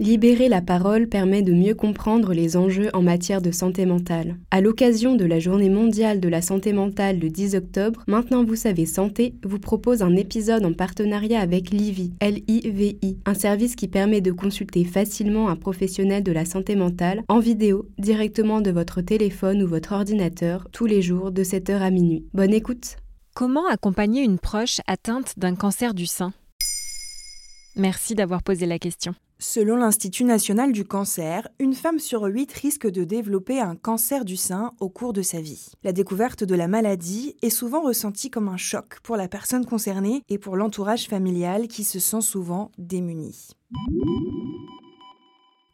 Libérer la parole permet de mieux comprendre les enjeux en matière de santé mentale. À l'occasion de la Journée mondiale de la santé mentale le 10 octobre, Maintenant vous savez santé vous propose un épisode en partenariat avec Livy, L-I-V-I, un service qui permet de consulter facilement un professionnel de la santé mentale en vidéo directement de votre téléphone ou votre ordinateur tous les jours de 7h à minuit. Bonne écoute. Comment accompagner une proche atteinte d'un cancer du sein? Merci d'avoir posé la question. Selon l'Institut national du cancer, une femme sur huit risque de développer un cancer du sein au cours de sa vie. La découverte de la maladie est souvent ressentie comme un choc pour la personne concernée et pour l'entourage familial qui se sent souvent démuni.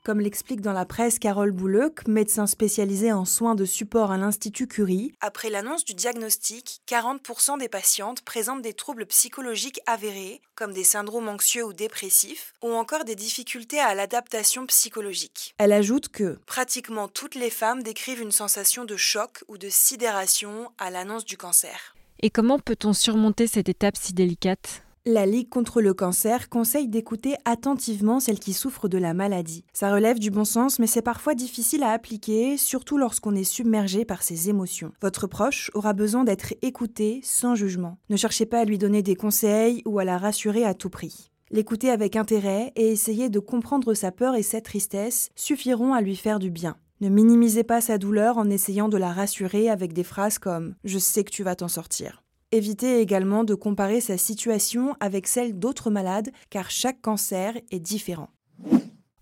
Comme l'explique dans la presse Carole Bouleuk, médecin spécialisé en soins de support à l'Institut Curie, après l'annonce du diagnostic, 40% des patientes présentent des troubles psychologiques avérés, comme des syndromes anxieux ou dépressifs, ou encore des difficultés à l'adaptation psychologique. Elle ajoute que pratiquement toutes les femmes décrivent une sensation de choc ou de sidération à l'annonce du cancer. Et comment peut-on surmonter cette étape si délicate? La Ligue contre le cancer conseille d'écouter attentivement celles qui souffrent de la maladie. Ça relève du bon sens, mais c'est parfois difficile à appliquer, surtout lorsqu'on est submergé par ses émotions. Votre proche aura besoin d'être écouté sans jugement. Ne cherchez pas à lui donner des conseils ou à la rassurer à tout prix. L'écouter avec intérêt et essayer de comprendre sa peur et sa tristesse suffiront à lui faire du bien. Ne minimisez pas sa douleur en essayant de la rassurer avec des phrases comme ⁇ Je sais que tu vas t'en sortir ⁇ Évitez également de comparer sa situation avec celle d'autres malades car chaque cancer est différent.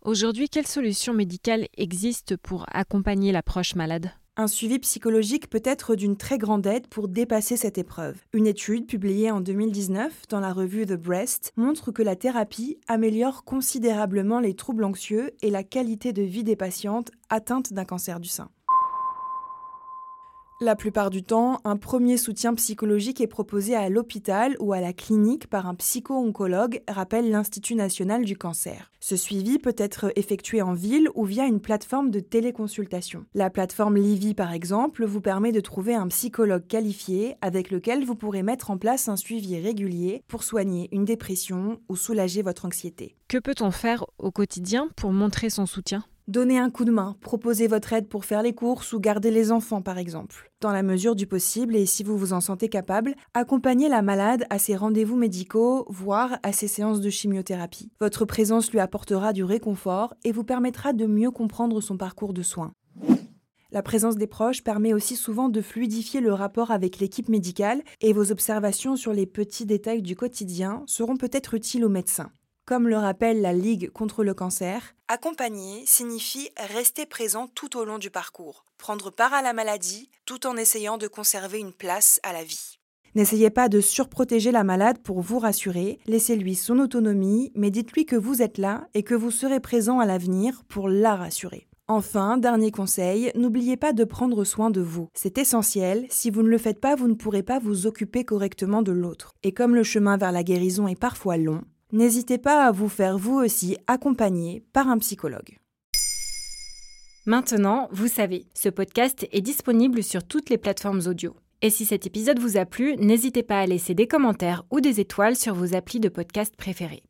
Aujourd'hui, quelles solutions médicales existent pour accompagner l'approche malade? Un suivi psychologique peut être d'une très grande aide pour dépasser cette épreuve. Une étude publiée en 2019 dans la revue The Breast montre que la thérapie améliore considérablement les troubles anxieux et la qualité de vie des patientes atteintes d'un cancer du sein. La plupart du temps, un premier soutien psychologique est proposé à l'hôpital ou à la clinique par un psycho-oncologue, rappelle l'Institut national du cancer. Ce suivi peut être effectué en ville ou via une plateforme de téléconsultation. La plateforme Livy, par exemple, vous permet de trouver un psychologue qualifié avec lequel vous pourrez mettre en place un suivi régulier pour soigner une dépression ou soulager votre anxiété. Que peut-on faire au quotidien pour montrer son soutien? Donnez un coup de main, proposez votre aide pour faire les courses ou garder les enfants par exemple. Dans la mesure du possible et si vous vous en sentez capable, accompagnez la malade à ses rendez-vous médicaux, voire à ses séances de chimiothérapie. Votre présence lui apportera du réconfort et vous permettra de mieux comprendre son parcours de soins. La présence des proches permet aussi souvent de fluidifier le rapport avec l'équipe médicale et vos observations sur les petits détails du quotidien seront peut-être utiles aux médecins. Comme le rappelle la Ligue contre le cancer, accompagner signifie rester présent tout au long du parcours, prendre part à la maladie tout en essayant de conserver une place à la vie. N'essayez pas de surprotéger la malade pour vous rassurer, laissez-lui son autonomie, mais dites-lui que vous êtes là et que vous serez présent à l'avenir pour la rassurer. Enfin, dernier conseil, n'oubliez pas de prendre soin de vous. C'est essentiel, si vous ne le faites pas, vous ne pourrez pas vous occuper correctement de l'autre. Et comme le chemin vers la guérison est parfois long, n'hésitez pas à vous faire vous aussi accompagner par un psychologue. Maintenant, vous savez, ce podcast est disponible sur toutes les plateformes audio. Et si cet épisode vous a plu, n'hésitez pas à laisser des commentaires ou des étoiles sur vos applis de podcast préférés.